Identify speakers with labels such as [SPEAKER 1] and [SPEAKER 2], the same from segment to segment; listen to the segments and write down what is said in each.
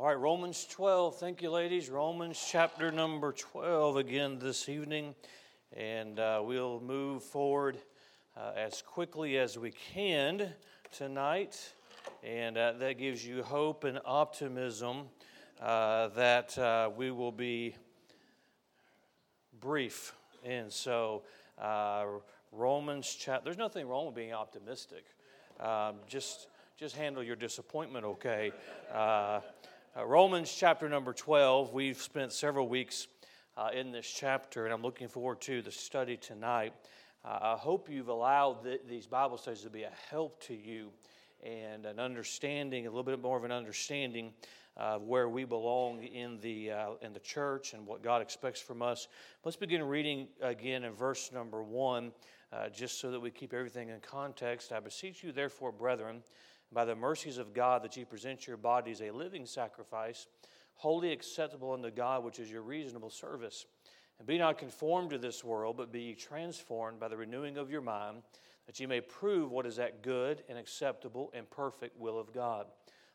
[SPEAKER 1] All right, Romans 12. Thank you, ladies. Romans chapter number 12 again this evening. And uh, we'll move forward uh, as quickly as we can tonight. And uh, that gives you hope and optimism uh, that uh, we will be brief. And so, uh, Romans chapter, there's nothing wrong with being optimistic. Um, just, just handle your disappointment, okay? Uh, Romans chapter number 12, we've spent several weeks uh, in this chapter, and I'm looking forward to the study tonight. Uh, I hope you've allowed the, these Bible studies to be a help to you and an understanding, a little bit more of an understanding of where we belong in the, uh, in the church and what God expects from us. Let's begin reading again in verse number 1, uh, just so that we keep everything in context. I beseech you, therefore, brethren, by the mercies of God that ye present your bodies a living sacrifice, holy acceptable unto God, which is your reasonable service. And be not conformed to this world, but be ye transformed by the renewing of your mind, that ye may prove what is that good and acceptable and perfect will of God.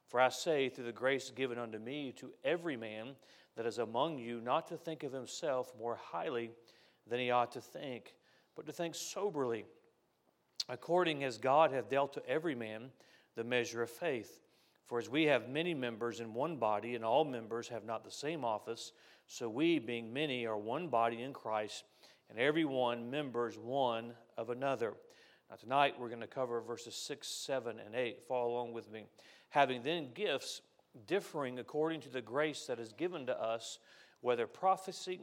[SPEAKER 1] For I say, through the grace given unto me, to every man that is among you, not to think of himself more highly than he ought to think, but to think soberly, according as God hath dealt to every man the measure of faith. For as we have many members in one body, and all members have not the same office, so we, being many, are one body in Christ, and every one members one of another. Now, tonight we're going to cover verses 6, 7, and 8. Follow along with me. Having then gifts differing according to the grace that is given to us, whether prophecy,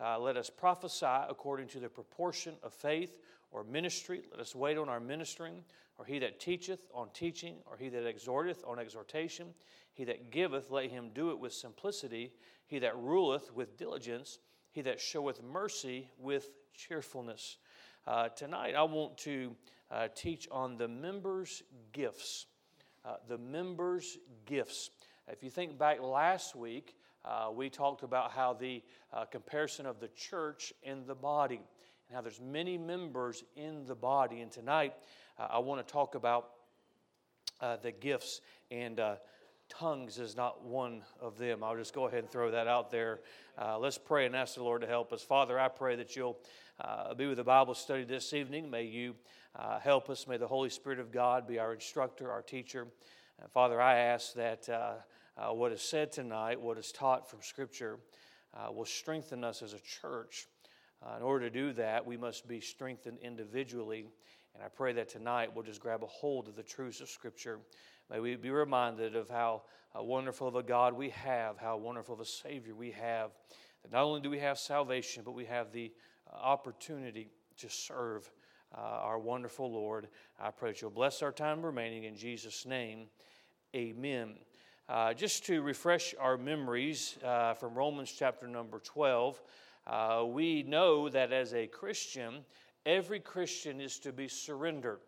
[SPEAKER 1] uh, let us prophesy according to the proportion of faith, or ministry, let us wait on our ministering or he that teacheth on teaching, or he that exhorteth on exhortation. He that giveth, let him do it with simplicity. He that ruleth with diligence. He that showeth mercy with cheerfulness. Uh, tonight, I want to uh, teach on the members' gifts. Uh, the members' gifts. If you think back last week, uh, we talked about how the uh, comparison of the church and the body, and how there's many members in the body. And tonight, uh, I want to talk about uh, the gifts, and uh, tongues is not one of them. I'll just go ahead and throw that out there. Uh, let's pray and ask the Lord to help us. Father, I pray that you'll be with the Bible study this evening. May you help us. May the Holy Spirit of God be our instructor, our teacher. Father, I ask that what is said tonight, what is taught from Scripture, will strengthen us as a church. in order to do that, we must be strengthened individually and I pray that tonight we'll just grab a hold of the truths of Scripture. May we be reminded of how wonderful of a God we have, how wonderful of a Savior we have. That not only do we have salvation, but we have the uh, opportunity to serve uh, our wonderful Lord. I pray that you'll bless our time remaining in Jesus' name. Amen. Uh, just to refresh our memories uh, from Romans chapter number 12, uh, we know that as a Christian, every Christian is to be surrendered.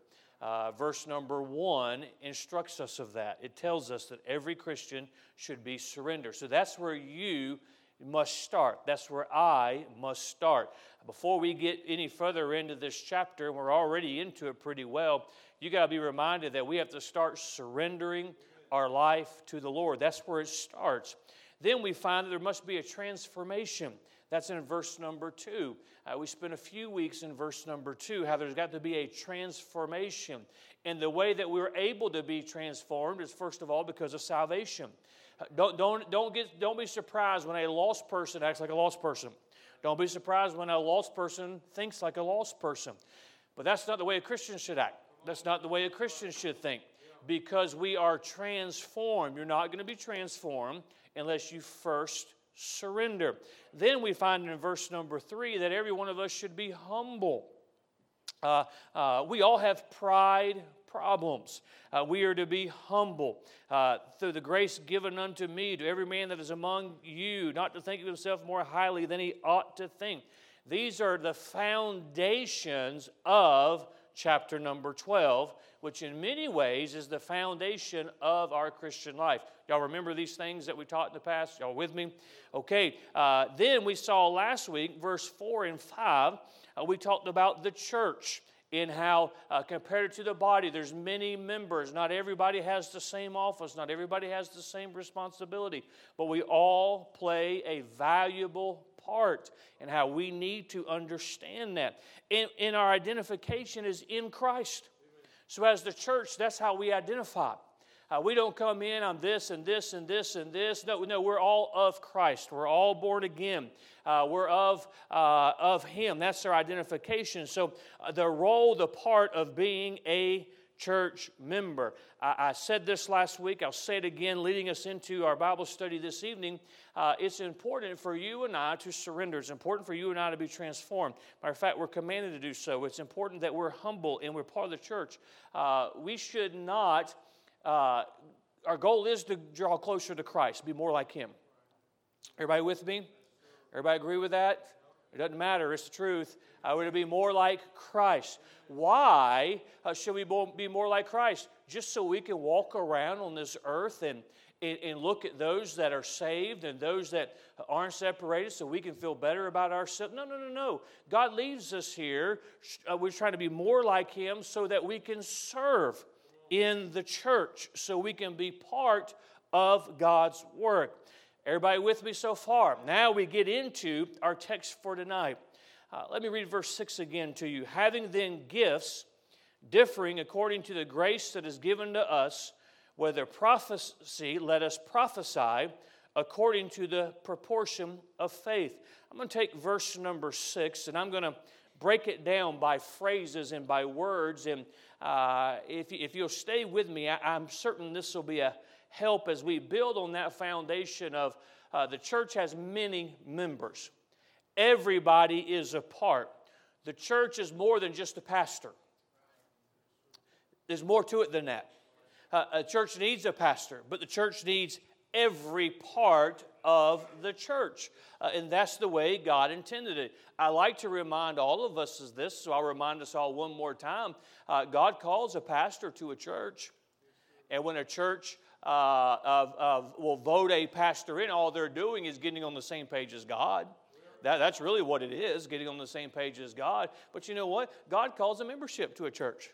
[SPEAKER 1] Uh, verse number one instructs us of that. It tells us that every Christian should be surrendered. So that's where you must start. That's where I must start. Before we get any further into this chapter, and we're already into it pretty well, you got to be reminded that we have to start surrendering our life to the Lord. That's where it starts. Then we find that there must be a transformation. That's in verse number two. Uh, we spent a few weeks in verse number two, how there's got to be a transformation. And the way that we're able to be transformed is, first of all, because of salvation. Uh, don't, don't, don't, get, don't be surprised when a lost person acts like a lost person. Don't be surprised when a lost person thinks like a lost person. But that's not the way a Christian should act. That's not the way a Christian should think. Because we are transformed. You're not going to be transformed unless you first surrender. Then we find in verse number three that every one of us should be humble. Uh, uh, we all have pride problems. Uh, we are to be humble. Uh, through the grace given unto me, to every man that is among you, not to think of himself more highly than he ought to think. These are the foundations of chapter number 12, which in many ways is the foundation of our Christian life. Y'all remember these things that we taught in the past? Y'all with me? Okay, uh, then we saw last week, verse 4 and 5, uh, we talked about the church in how, uh, compared to the body, there's many members. Not everybody has the same office, not everybody has the same responsibility, but we all play a valuable part and how we need to understand that. In, our identification is in Christ. So, as the church, that's how we identify. Uh, we don't come in on this and this and this and this. No, no, we're all of Christ. We're all born again. Uh, we're of, uh, of Him. That's our identification. So, uh, the role, the part of being a church member. I, I, said this last week, I'll say it again, leading us into our Bible study this evening. Uh, it's important for you and I to surrender. It's important for you and I to be transformed. Matter of fact, we're commanded to do so. It's important that we're humble and we're part of the church. Uh, we should not, uh, our goal is to draw closer to Christ, be more like Him. Everybody with me? Everybody agree with that? It doesn't matter, it's the truth. I to be more like Christ. Why uh, should we be more like Christ? Just so we can walk around on this earth and, and, and, look at those that are saved and those that aren't separated so we can feel better about ourselves. No, no, no, no. God leaves us here. Uh, we're trying to be more like Him so that we can serve in the church, so we can be part of God's work. Everybody with me so far? Now we get into our text for tonight. Uh, let me read verse 6 again to you. Having then gifts differing according to the grace that is given to us, whether prophecy, let us prophesy according to the proportion of faith. I'm going to take verse number 6 and I'm going to break it down by phrases and by words. And uh, if, if you'll stay with me, I, I'm certain this will be a help as we build on that foundation of uh, the church has many members. Everybody is a part. The church is more than just a pastor. There's more to it than that. Uh, a church needs a pastor, but the church needs every part of the church. Uh, and that's the way God intended it. I like to remind all of us of this, so I'll remind us all one more time. Uh, God calls a pastor to a church. And when a church uh, of, of, will vote a pastor in, all they're doing is getting on the same page as God. That, that's really what it is, getting on the same page as God. But you know what? God calls a membership to a church.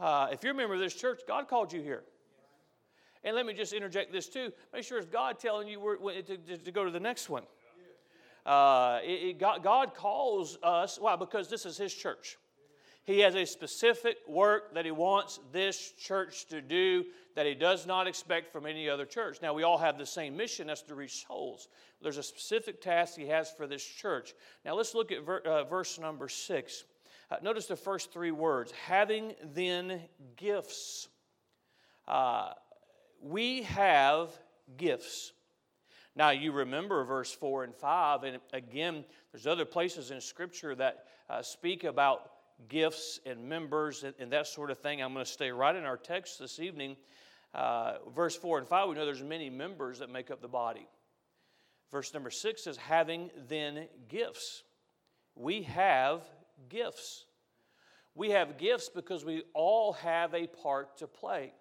[SPEAKER 1] Uh, if you're a member of this church, God called you here. And let me just interject this too. Make sure it's God telling you where, to, to, to, go to the next one. Uh, it, it, God, God calls us, why? Because this is His church. He has a specific work that he wants this church to do that he does not expect from any other church. Now, we all have the same mission that's to reach souls. There's a specific task he has for this church. Now, let's look at ver- uh, verse number six. Uh, notice the first three words having then gifts. Uh, we have gifts. Now, you remember verse 4 and 5, and again, there's other places in Scripture that uh, speak about gifts and members and, and, that sort of thing. I'm going to stay right in our text this evening. Uh, verse 4 and 5, we know there's many members that make up the body. Verse number 6 says, having then gifts. We have gifts. We have gifts because we all have a part to play.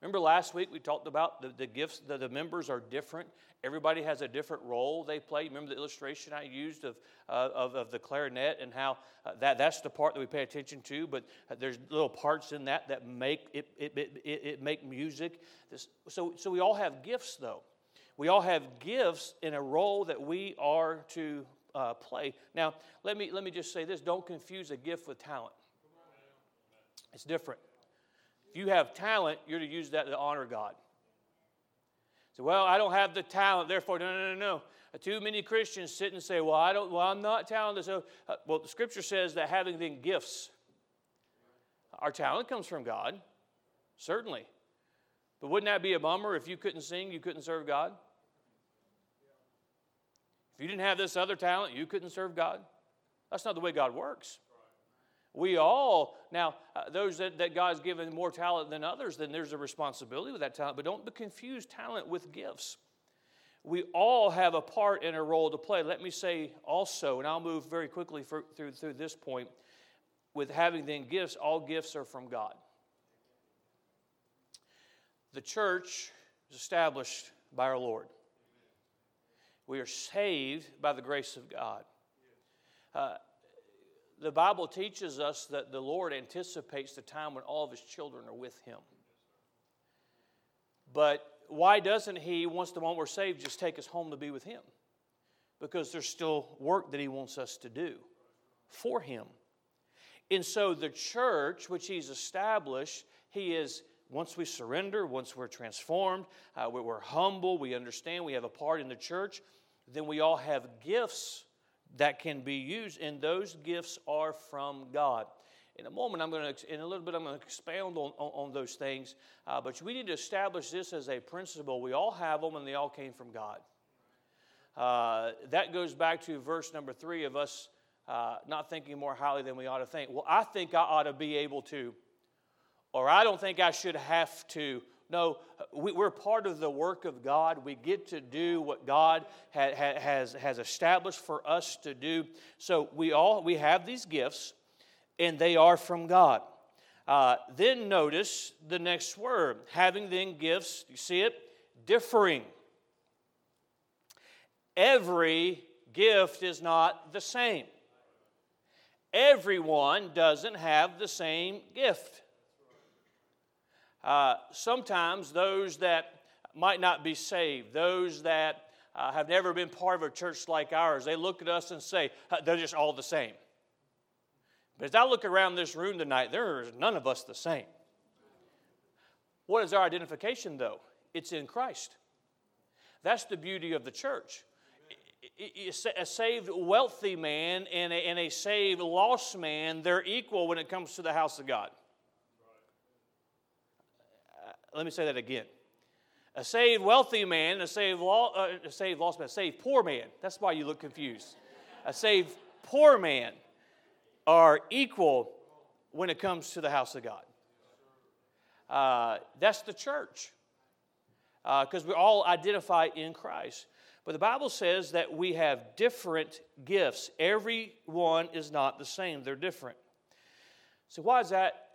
[SPEAKER 1] Remember last week we talked about the, the gifts, the, the members are different. Everybody has a different role they play. Remember the illustration I used of, uh, of, of, the clarinet and how uh, that, that's the part that we pay attention to, but uh, there's little parts in that that make it, it, it, it make music. This, so, so we all have gifts though. We all have gifts in a role that we are to uh, play. Now, let me, let me just say this don't confuse a gift with talent, it's different. If you have talent, you're to use that to honor God. So, well, I don't have the talent, therefore, no, no, no, no. Too many Christians sit and say, well, I don't, well, I'm not talented. So, uh, well, the scripture says that having then gifts, our talent comes from God, certainly. But wouldn't that be a bummer if you couldn't sing, you couldn't serve God? If you didn't have this other talent, you couldn't serve God? That's not the way God works. We all, now, uh, those that, that God's given more talent than others, then there's a responsibility with that talent, but don't confuse talent with gifts. We all have a part and a role to play. Let me say also, and I'll move very quickly for, through, through this point, with having then gifts, all gifts are from God. The church is established by our Lord. We are saved by the grace of God. Uh, the Bible teaches us that the Lord anticipates the time when all of his children are with him. But why doesn't he, once the moment we're saved, just take us home to be with him? Because there's still work that he wants us to do for him. And so the church, which he's established, he is, once we surrender, once we're transformed, uh, we're humble, we understand we have a part in the church, then we all have gifts that can be used, and those gifts are from God. In a moment, I'm going to, in a little bit, I'm going to expound on, on, on those things. Uh, but we need to establish this as a principle. We all have them, and they all came from God. Uh, that goes back to verse number three of us uh, not thinking more highly than we ought to think. Well, I think I ought to be able to, or I don't think I should have to. No, we, are part of the work of God. We get to do what God ha, ha, has, has established for us to do. So we all we have these gifts, and they are from God. Uh, then notice the next word having then gifts, you see it? Differing. Every gift is not the same. Everyone doesn't have the same gift. Uh, sometimes those that might not be saved, those that uh, have never been part of a church like ours, they look at us and say, they're just all the same. But as I look around this room tonight, there is none of us the same. What is our identification, though? It's in Christ. That's the beauty of the church. A saved wealthy man and a, and a saved lost man, they're equal when it comes to the house of God. Let me say that again. A saved wealthy man, a saved, law, uh, a saved lost man, a saved poor man. That's why you look confused. A saved poor man are equal when it comes to the house of God. Uh, that's the church because uh, we all identify in Christ. But the Bible says that we have different gifts. Every one is not the same, they're different. So, why is that?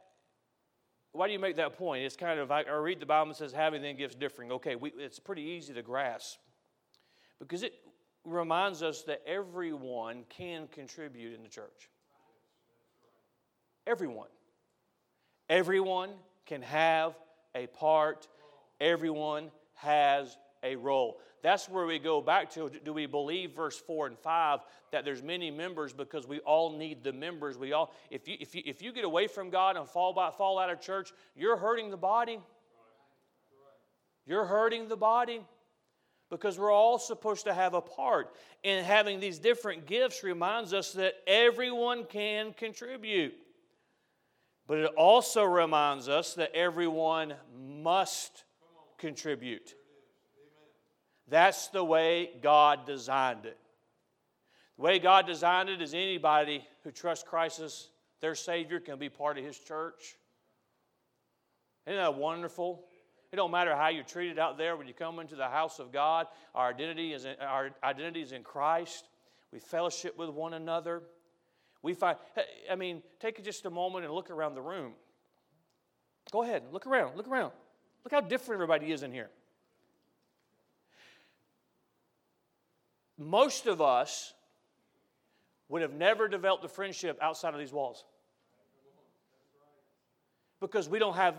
[SPEAKER 1] Why do you make that point? It's kind of, I read the Bible and says having then gifts differing. Okay, we, it's pretty easy to grasp because it reminds us that everyone can contribute in the church. Everyone. Everyone can have a part, everyone has a role. That's where we go back to do we believe verse 4 and 5 that there's many members because we all need the members. We all if you if you if you get away from God and fall by, fall out of church, you're hurting the body. You're hurting the body because we're all supposed to have a part. And having these different gifts reminds us that everyone can contribute. But it also reminds us that everyone must contribute. That's the way God designed it. The way God designed it is anybody who trusts Christ as their Savior can be part of His church. Isn't that wonderful? It don't matter how you're treated out there when you come into the house of God. Our identity is in, our identity is in Christ. We fellowship with one another. We find, I mean, take just a moment and look around the room. Go ahead, look around, look around. Look how different everybody is in here. Most of us would have never developed a friendship outside of these walls because we don't have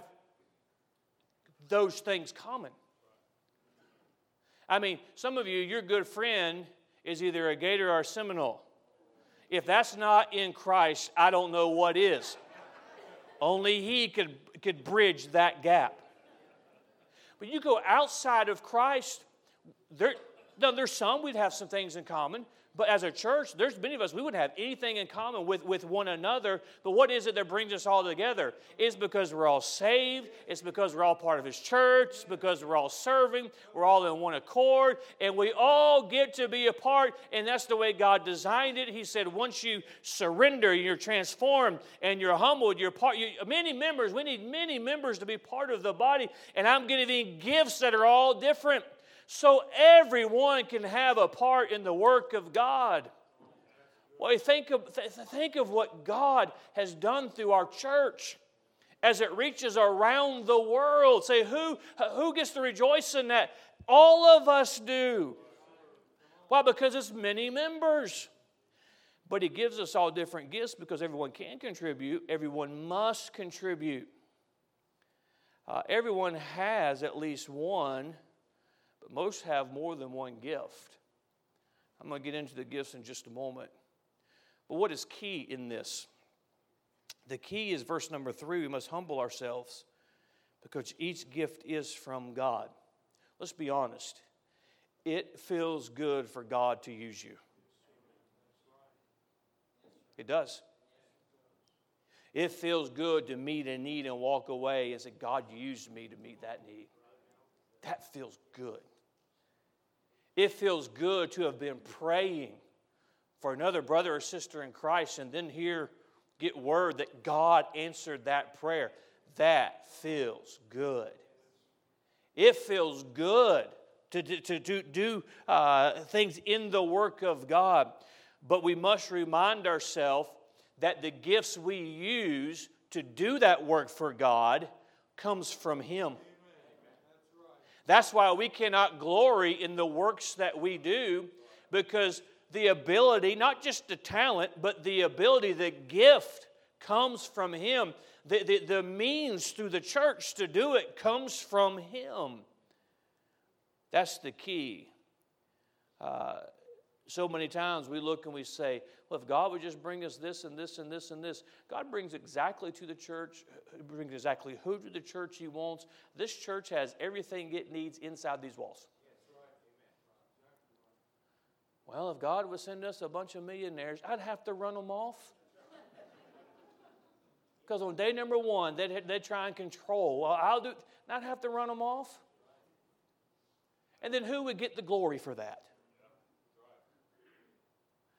[SPEAKER 1] those things common. I mean, some of you, your good friend is either a Gator or a Seminole. If that's not in Christ, I don't know what is. Only He could, could bridge that gap. But you go outside of Christ, there, now, there's some we'd have some things in common, but as a church, there's many of us, we wouldn't have anything in common with, with one another. But what is it that brings us all together? It's because we're all saved. It's because we're all part of His church. It's because we're all serving. We're all in one accord. And we all get to be a part. And that's the way God designed it. He said, once you surrender, you're transformed and you're humbled, you're part. You, many members, we need many members to be part of the body. And I'm giving gifts that are all different so everyone can have a part in the work of God. Well, think of, think of what God has done through our church as it reaches around the world. Say, who, who gets to rejoice in that? All of us do. Why? Because it's many members. But He gives us all different gifts because everyone can contribute, everyone must contribute. Uh, everyone has at least one, but most have more than one gift. I'm going to get into the gifts in just a moment. But what is key in this? The key is verse number three we must humble ourselves because each gift is from God. Let's be honest. It feels good for God to use you. It does. It feels good to meet a need and walk away and say, God used me to meet that need. That feels good. It feels good to have been praying for another brother or sister in Christ and then hear, get word that God answered that prayer. That feels good. It feels good to, to, to do uh, things in the work of God. But we must remind ourselves that the gifts we use to do that work for God comes from Him. That's why we cannot glory in the works that we do because the ability, not just the talent, but the ability, the gift comes from Him. The, the, the means through the church to do it comes from Him. That's the key. Uh, so many times we look and we say, well, if God would just bring us this and this and this and this, God brings exactly to the church, uh, brings exactly who to the church He wants. This church has everything it needs inside these walls. Well, if God would send us a bunch of millionaires, I'd have to run them off. Because on day number one, they'd, they'd try and control. Well, I'll do, not have to run them off. And then who would get the glory for that?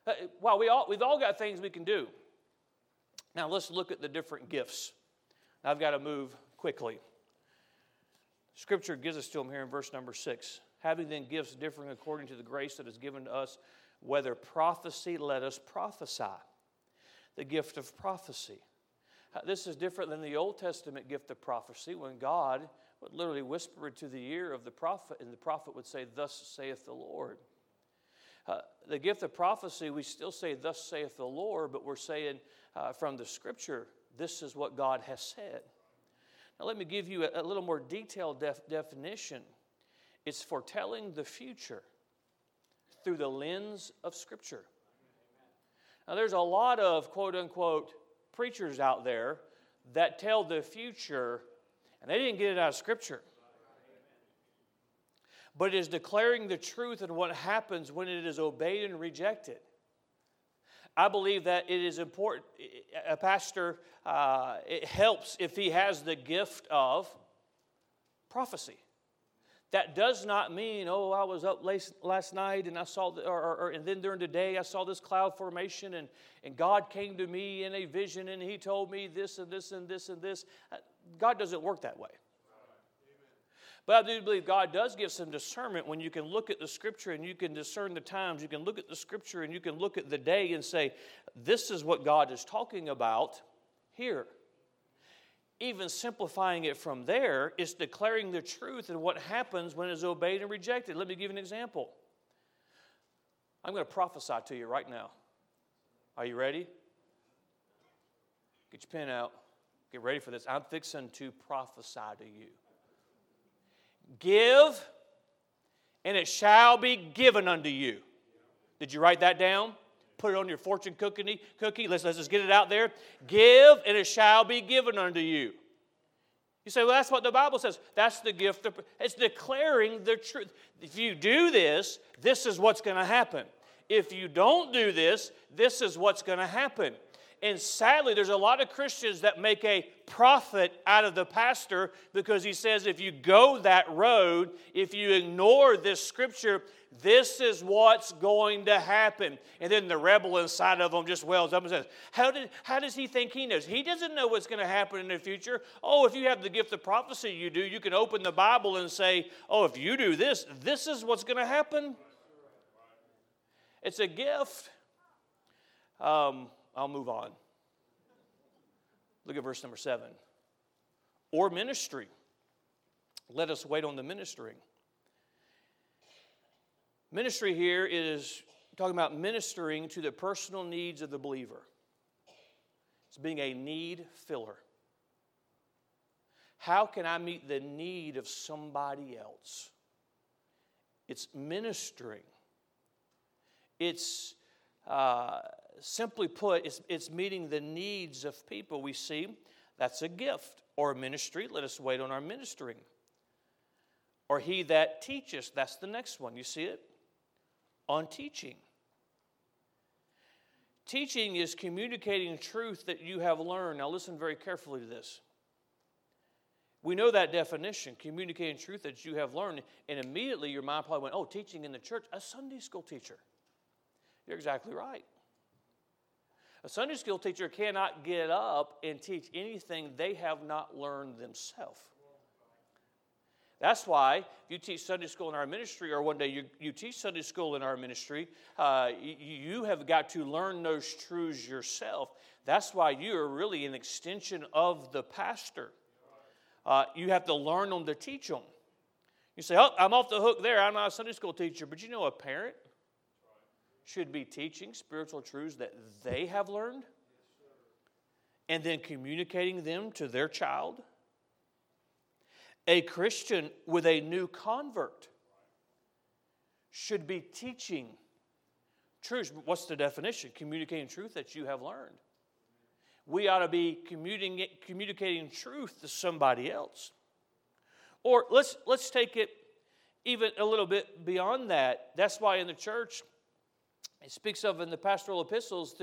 [SPEAKER 1] Uh, well, we all, we've all got things we can do. Now let's look at the different gifts. Now, I've got to move quickly. Scripture gives us to them here in verse number six. Having then gifts differing according to the grace that is given to us, whether prophecy, let us prophesy. The gift of prophecy. Uh, this is different than the Old Testament gift of prophecy when God would literally whisper to the ear of the prophet, and the prophet would say, Thus saith the Lord. Uh, the gift of prophecy, we still say, Thus saith the Lord, but we're saying uh, from the scripture, This is what God has said. Now, let me give you a, a little more detailed def- definition it's foretelling the future through the lens of scripture. Now, there's a lot of quote unquote preachers out there that tell the future, and they didn't get it out of scripture but is declaring the truth and what happens when it is obeyed and rejected. I believe that it is important. A pastor, uh, it helps if he has the gift of prophecy. That does not mean, oh, I was up late last night and I saw, the, or, or, or, and then during the day I saw this cloud formation and, and God came to me in a vision and He told me this and this and this and this. Uh, God doesn't work that way. But I do believe God does give some discernment when you can look at the scripture and you can discern the times. You can look at the scripture and you can look at the day and say, this is what God is talking about here. Even simplifying it from there is declaring the truth and what happens when it's obeyed and rejected. Let me give you an example. I'm going to prophesy to you right now. Are you ready? Get your pen out. Get ready for this. I'm fixing to prophesy to you. Give, and it shall be given unto you. Did you write that down? Put it on your fortune cookie. cookie. Let's, let's just get it out there. Give, and it shall be given unto you. You say, well, that's what the Bible says. That's the gift. Of, it's declaring the truth. If you do this, this is what's going to happen. If you don't do this, this is what's going to happen. And sadly, there's a lot of Christians that make a prophet out of the pastor because he says if you go that road, if you ignore this scripture, this is what's going to happen. And then the rebel inside of them just wells up and says, How, did, how does he think he knows? He doesn't know what's going to happen in the future. Oh, if you have the gift of prophecy, you do. You can open the Bible and say, Oh, if you do this, this is what's going to happen. It's a gift. Um, I'll move on. Look at verse number seven. Or ministry. Let us wait on the ministering. Ministry here is talking about ministering to the personal needs of the believer. It's being a need filler. How can I meet the need of somebody else? It's ministering. It's uh, simply put, it's, it's meeting the needs of people. We see that's a gift or a ministry. Let us wait on our ministering. Or he that teacheth, that's the next one. You see it? On teaching. Teaching is communicating truth that you have learned. Now, listen very carefully to this. We know that definition, communicating truth that you have learned, and immediately your mind probably went, Oh, teaching in the church, a Sunday school teacher. You're exactly right. A Sunday school teacher cannot get up and teach anything they have not learned themselves. That's why if you teach Sunday school in our ministry, or one day you, you teach Sunday school in our ministry, uh, you, have got to learn those truths yourself. That's why you are really an extension of the pastor. Uh, you have to learn them to teach them. You say, Oh, I'm off the hook there. I'm not a Sunday school teacher. But you know, a parent should be teaching spiritual truths that they have learned and then communicating them to their child. A Christian with a new convert should be teaching truths. What's the definition? Communicating truth that you have learned. We ought to be communicating truth to somebody else. Or let's, let's take it even a little bit beyond that. That's why in the church, it speaks of in the pastoral epistles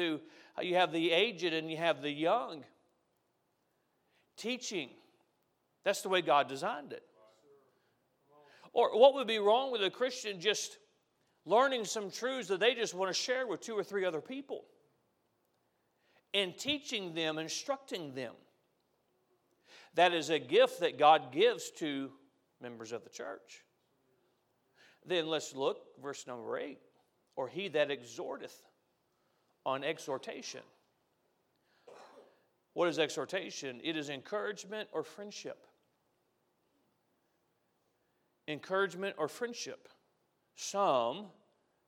[SPEAKER 1] how you have the aged and you have the young. Teaching. That's the way God designed it. Or what would be wrong with a Christian just learning some truths that they just want to share with two or three other people? And teaching them, instructing them. That is a gift that God gives to members of the church. Then let's look, verse number eight or he that exhorteth on exhortation. What is exhortation? It is encouragement or friendship. Encouragement or friendship. Some,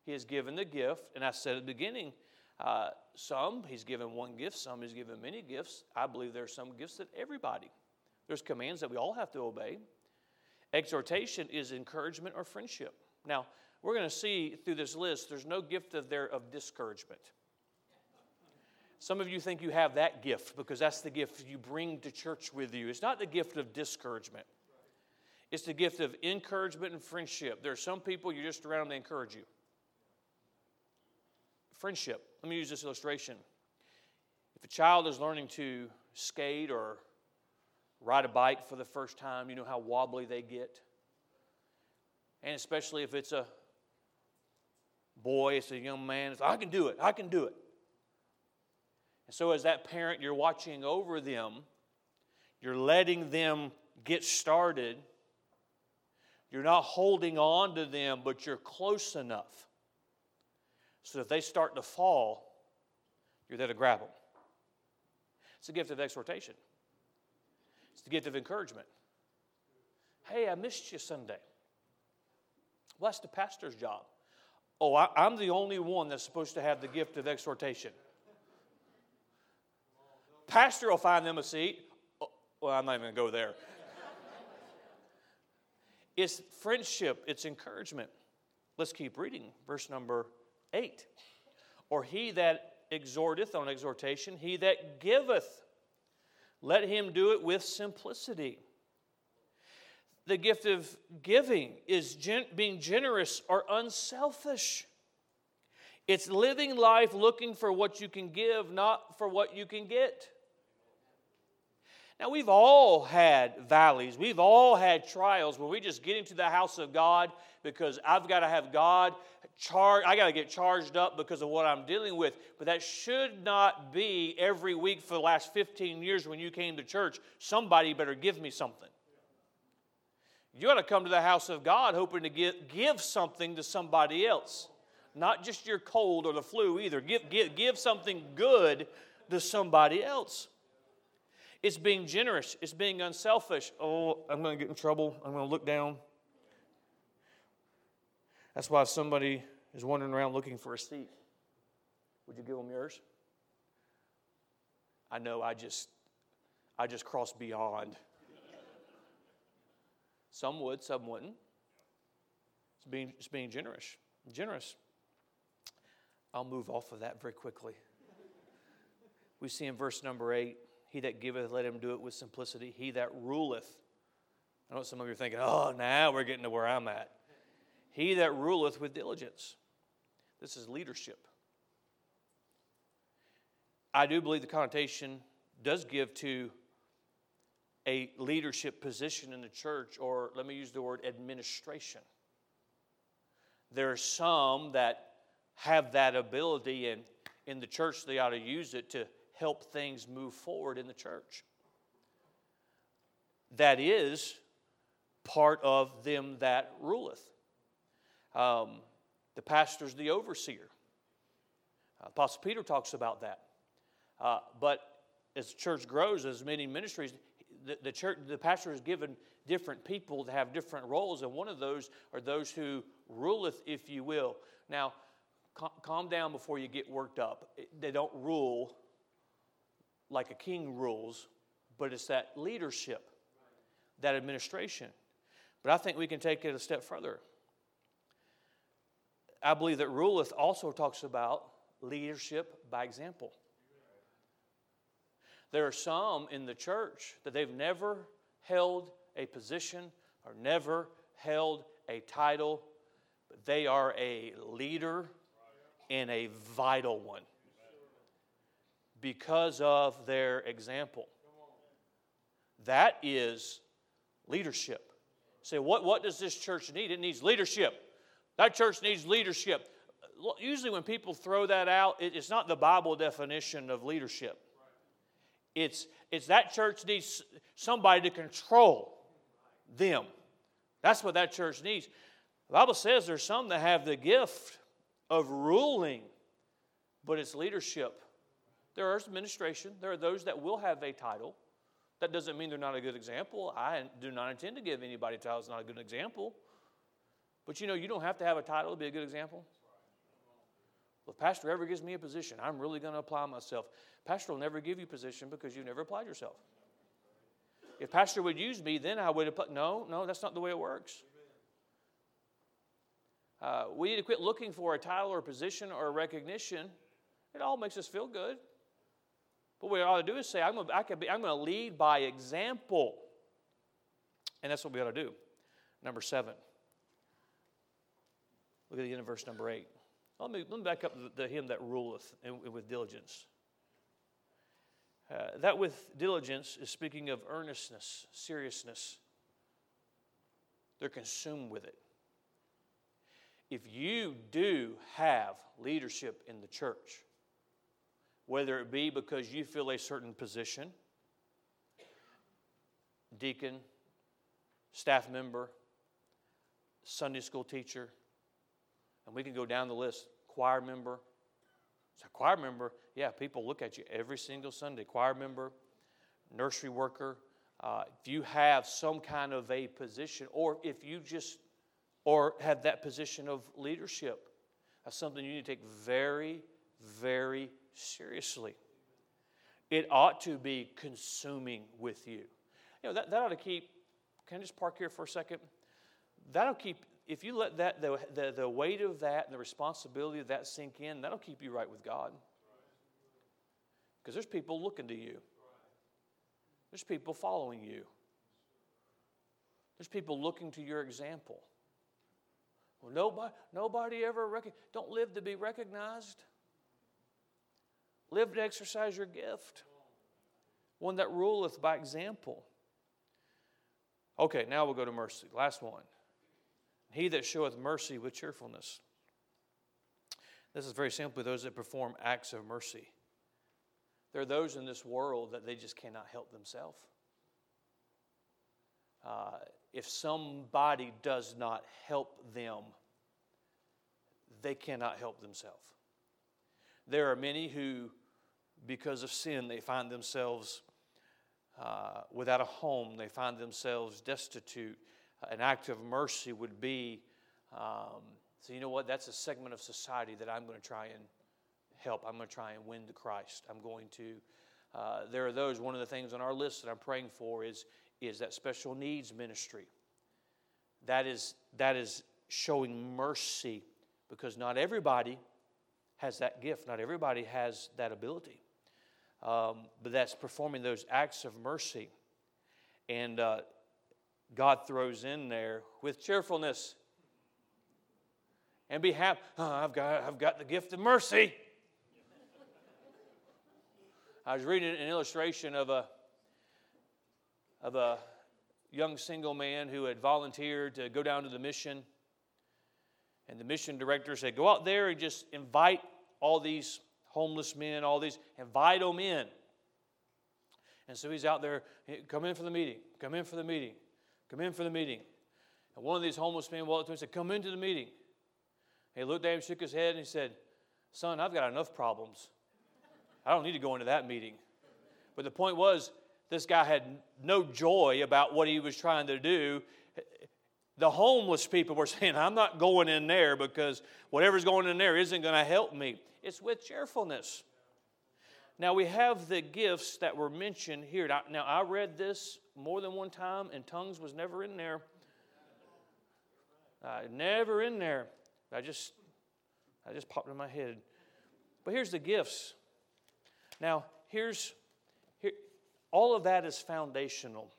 [SPEAKER 1] he has given the gift, and I said at the beginning, uh, some he's given one gift, some he's given many gifts. I believe there are some gifts that everybody. There's commands that we all have to obey. Exhortation is encouragement or friendship. Now, we're going to see through this list, there's no gift of there of discouragement. Some of you think you have that gift because that's the gift you bring to church with you. It's not the gift of discouragement. It's the gift of encouragement and friendship. There are some people you're just around to encourage you. Friendship. Let me use this illustration. If a child is learning to skate or ride a bike for the first time, you know how wobbly they get. And especially if it's a boy, it's a young man, it's, I can do it, I can do it. And so, as that parent, you're watching over them, you're letting them get started. You're not holding on to them, but you're close enough so if they start to fall, you're there to grab them. It's the gift of exhortation, it's the gift of encouragement. Hey, I missed you Sunday. Well, that's the pastor's job. Oh, I, I'm the only one that's supposed to have the gift of exhortation. Pastor will find them a seat. Oh, well, I'm not even going to go there. it's friendship, it's encouragement. Let's keep reading. Verse number 8. Or he that exhorteth on exhortation, he that giveth, let him do it with simplicity the gift of giving is gen- being generous or unselfish. It's living life looking for what you can give, not for what you can get. Now, we've all had valleys. We've all had trials where we just get into the house of God because I've got to have God charge. I got to get charged up because of what I'm dealing with. But that should not be every week for the last 15 years when you came to church. Somebody better give me something. You ought to come to the house of God hoping to give, give something to somebody else. Not just your cold or the flu either. Give, give, give something good to somebody else. It's being generous, it's being unselfish. Oh, I'm going to get in trouble. I'm going to look down. That's why somebody is wandering around looking for a seat, would you give them yours? I know I just I just crossed beyond. Some would, some wouldn't. It's being, it's being generous. Generous. I'll move off of that very quickly. We see in verse number eight, he that giveth, let him do it with simplicity. He that ruleth. I know some of you are thinking, oh, now we're getting to where I'm at. He that ruleth with diligence. This is leadership. I do believe the connotation does give to a leadership position in the church, or let me use the word administration. There are some that have that ability, and in the church, they ought to use it to help things move forward in the church. That is part of them that ruleth. Um, the pastor's the overseer. Apostle Peter talks about that. Uh, but as the church grows, as many ministries, the, the church, the pastor is given different people to have different roles, and one of those are those who ruleth, if you will. Now, cal- calm down before you get worked up. They don't rule like a king rules, but it's that leadership, that administration. But I think we can take it a step further. I believe that ruleth also talks about leadership by example. There are some in the church that they've never held a position or never held a title, but they are a leader and a vital one because of their example. That is leadership. Say, what, what does this church need? It needs leadership. That church needs leadership. Usually, when people throw that out, it's not the Bible definition of leadership. It's, it's that church needs somebody to control them. That's what that church needs. The Bible says there's some that have the gift of ruling, but it's leadership. There is administration. There are those that will have a title. That doesn't mean they're not a good example. I do not intend to give anybody a title that's not a good example. But you know, you don't have to have a title to be a good example. Well, if pastor ever gives me a position, I'm really going to apply myself. Pastor will never give you position because you've never applied yourself. If pastor would use me, then I would have put, no, no, that's not the way it works. Uh, we need to quit looking for a title or a position or a recognition. It all makes us feel good. But what we ought to do is say, I'm going to, I'm going to lead by example. And that's what we ought to do. Number seven. Look at the end of verse number eight. Let me, let me back up the him that ruleth with diligence. Uh, that with diligence is speaking of earnestness, seriousness. They're consumed with it. If you do have leadership in the church, whether it be because you fill a certain position, deacon, staff member, Sunday school teacher, and we can go down the list choir member. So, choir member, yeah, people look at you every single Sunday. Choir member, nursery worker. Uh, if you have some kind of a position, or if you just, or have that position of leadership, that's something you need to take very, very seriously. It ought to be consuming with you. You know, that, that ought to keep, can I just park here for a second? That'll keep if you let that the, the, the weight of that and the responsibility of that sink in, that'll keep you right with God. Because there's people looking to you. There's people following you. There's people looking to your example. Well, nobody, nobody ever rec- don't live to be recognized. Live to exercise your gift. One that ruleth by example. Okay, now we'll go to mercy. Last one. He that showeth mercy with cheerfulness. This is very simply those that perform acts of mercy. There are those in this world that they just cannot help themselves. Uh, if somebody does not help them, they cannot help themselves. There are many who, because of sin, they find themselves uh, without a home, they find themselves destitute, an act of mercy would be um, So, you know what? That's a segment of society that I'm going to try and help. I'm going to try and win to Christ. I'm going to. Uh, there are those. One of the things on our list that I'm praying for is is that special needs ministry. That is that is showing mercy because not everybody has that gift. Not everybody has that ability. Um, but that's performing those acts of mercy. And uh, God throws in there with cheerfulness and be happy. Oh, I've, got, I've got the gift of mercy. I was reading an illustration of a, of a young single man who had volunteered to go down to the mission. And the mission director said, Go out there and just invite all these homeless men, all these, invite them in. And so he's out there, come in for the meeting, come in for the meeting, come in for the meeting. And one of these homeless men walked to him and said, Come into the meeting. He looked at him, shook his head, and he said, Son, I've got enough problems. I don't need to go into that meeting. But the point was, this guy had no joy about what he was trying to do. The homeless people were saying, I'm not going in there because whatever's going in there isn't going to help me. It's with cheerfulness. Now, we have the gifts that were mentioned here. Now, I read this more than one time, and tongues was never in there. Uh, never in there. I just, I just popped in my head. But here's the gifts. Now, here's, here, all of that is foundational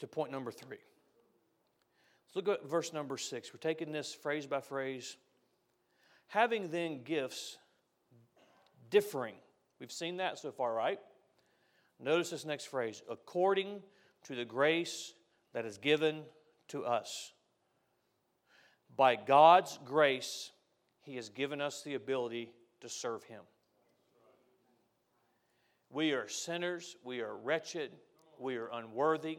[SPEAKER 1] to point number three. Let's look at verse number six. We're taking this phrase by phrase. Having then gifts differing. We've seen that so far, right? Notice this next phrase according to the grace that is given to us. By God's grace, He has given us the ability to serve Him. We are sinners, we are wretched, we are unworthy.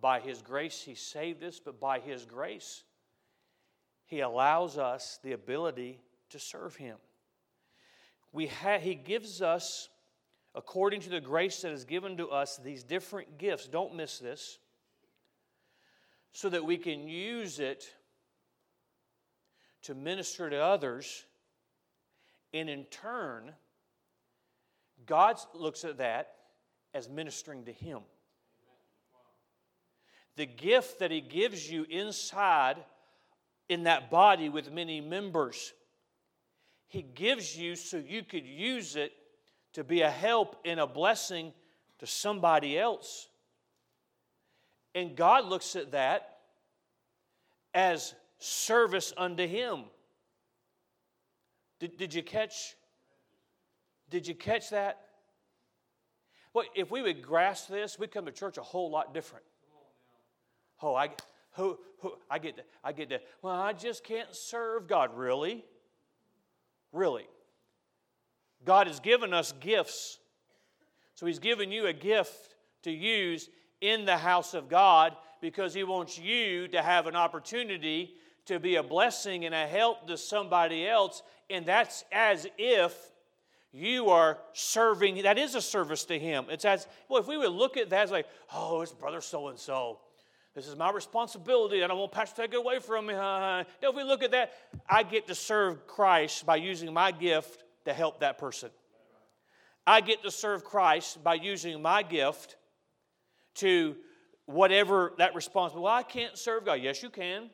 [SPEAKER 1] By His grace, He saved us, but by His grace, he allows us the ability to serve Him. We ha- he gives us, according to the grace that is given to us, these different gifts. Don't miss this. So that we can use it to minister to others. And in turn, God looks at that as ministering to Him. The gift that He gives you inside in that body with many members. He gives you so you could use it to be a help and a blessing to somebody else. And God looks at that as service unto Him. Did, did you catch? Did you catch that? Well, if we would grasp this, we'd come to church a whole lot different. Oh, I, who, who I get that. I get that. Well, I just can't serve God. Really? Really? God has given us gifts. So He's given you a gift to use in the house of God because He wants you to have an opportunity to be a blessing and a help to somebody else. And that's as if you are serving, that is a service to Him. It's as, well, if we would look at that as like, oh, it's brother so and so. This is my responsibility. And I don't want Pastor to take it away from me. Now, if we look at that, I get to serve Christ by using my gift to help that person. I get to serve Christ by using my gift to whatever that responsibility. Well, I can't serve God. Yes, you can,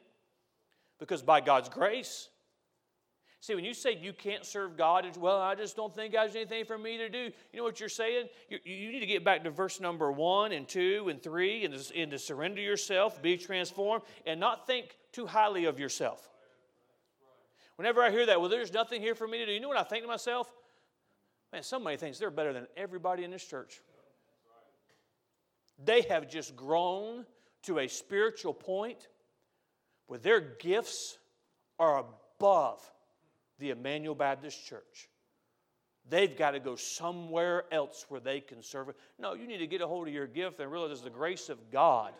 [SPEAKER 1] because by God's grace, See, when you say you can't serve God, it's, well, I just don't think God's anything for me to do. You know what you're saying? You, you need to get back to verse number one and two and three and to, and to surrender yourself, be transformed, and not think too highly of yourself. Whenever I hear that, well, there's nothing here for me to do, you know what I think to myself? Man, somebody thinks they're better than everybody in this church. They have just grown to a spiritual point where their gifts are above the Emmanuel Baptist Church. They've got to go somewhere else where they can serve. No, you need to get a hold of your gift and realize it's the grace of God.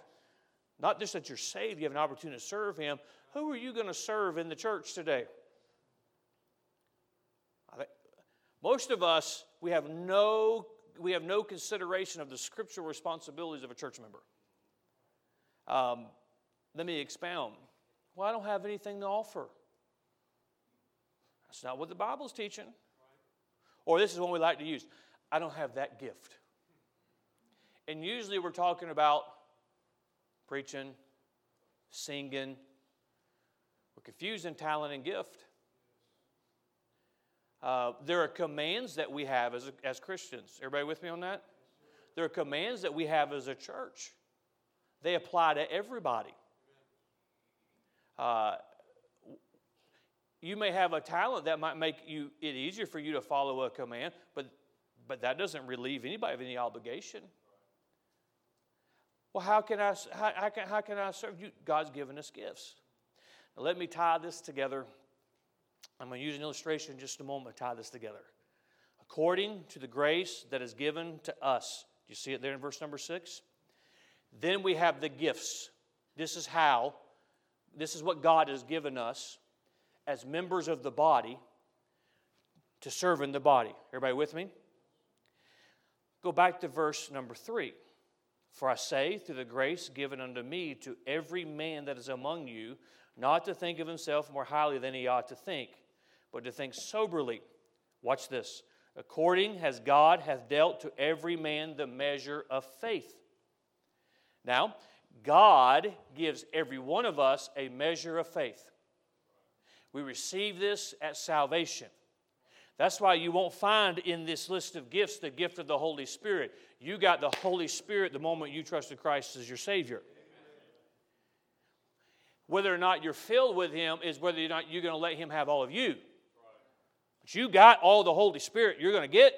[SPEAKER 1] Not just that you're saved, you have an opportunity to serve Him. Who are you going to serve in the church today? most of us, we have no we have no consideration of the scriptural responsibilities of a church member. Um, let me expound. Well, I don't have anything to offer. That's not what the Bible's teaching. Or this is one we like to use I don't have that gift. And usually we're talking about preaching, singing. We're confusing talent and gift. Uh, there are commands that we have as, as Christians. Everybody with me on that? There are commands that we have as a church. They apply to everybody. Uh, you may have a talent that might make you, it easier for you to follow a command, but, but that doesn't relieve anybody of any obligation. Well, how can I, how, how, can, how can I serve you? God's given us gifts. Now, let me tie this together. I'm going to use an illustration in just a moment to tie this together. According to the grace that is given to us. Do you see it there in verse number six? Then we have the gifts. This is how, this is what God has given us as members of the body to serve in the body. Everybody with me? Go back to verse number three. For I say, through the grace given unto me, to every man that is among you, not to think of himself more highly than he ought to think, but to think soberly. Watch this. According as God hath dealt to every man the measure of faith. Now, God gives every one of us a measure of faith. We receive this at salvation. That's why you won't find in this list of gifts the gift of the Holy Spirit. You got the Holy Spirit the moment you trusted Christ as your Savior. Whether or not you're filled with Him is whether or not you're going to let Him have all of you. But you got all the Holy Spirit you're going to get.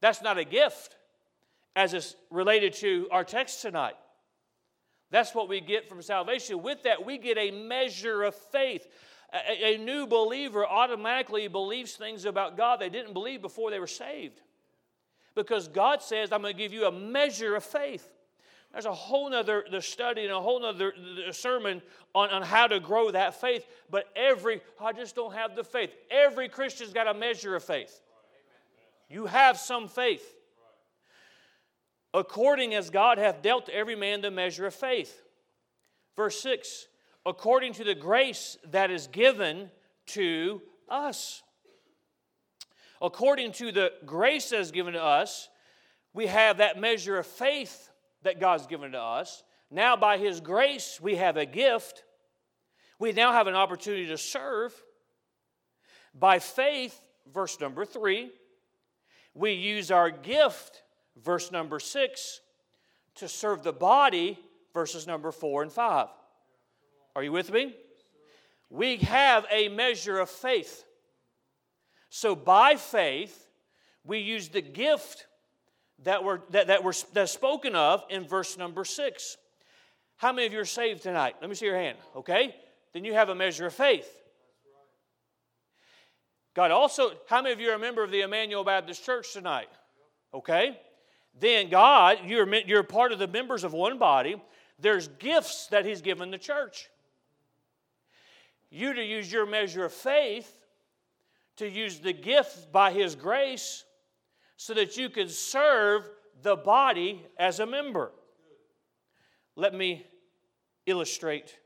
[SPEAKER 1] That's not a gift as is related to our text tonight. That's what we get from salvation. With that, we get a measure of faith. A, a, new believer automatically believes things about God they didn't believe before they were saved. Because God says, I'm going to give you a measure of faith. There's a whole nother the study and a whole nother sermon on, on how to grow that faith. But every, I just don't have the faith. Every Christian's got a measure of faith. You have some faith according as God hath dealt to every man the measure of faith. Verse 6 according to the grace that is given to us. According to the grace that is given to us, we have that measure of faith that God's given to us. Now, by His grace, we have a gift. We now have an opportunity to serve. By faith, verse number three, we use our gift verse number six, to serve the body, verses number four and five. Are you with me? We have a measure of faith. So by faith, we use the gift that were that, that were that's spoken of in verse number six. How many of you are saved tonight? Let me see your hand. Okay? Then you have a measure of faith. God also, how many of you are a member of the Emmanuel Baptist Church tonight? Okay? Then God, you're, you're part of the members of one body. There's gifts that He's given the church. You to use your measure of faith, to use the gift by His grace, so that you can serve the body as a member. Let me illustrate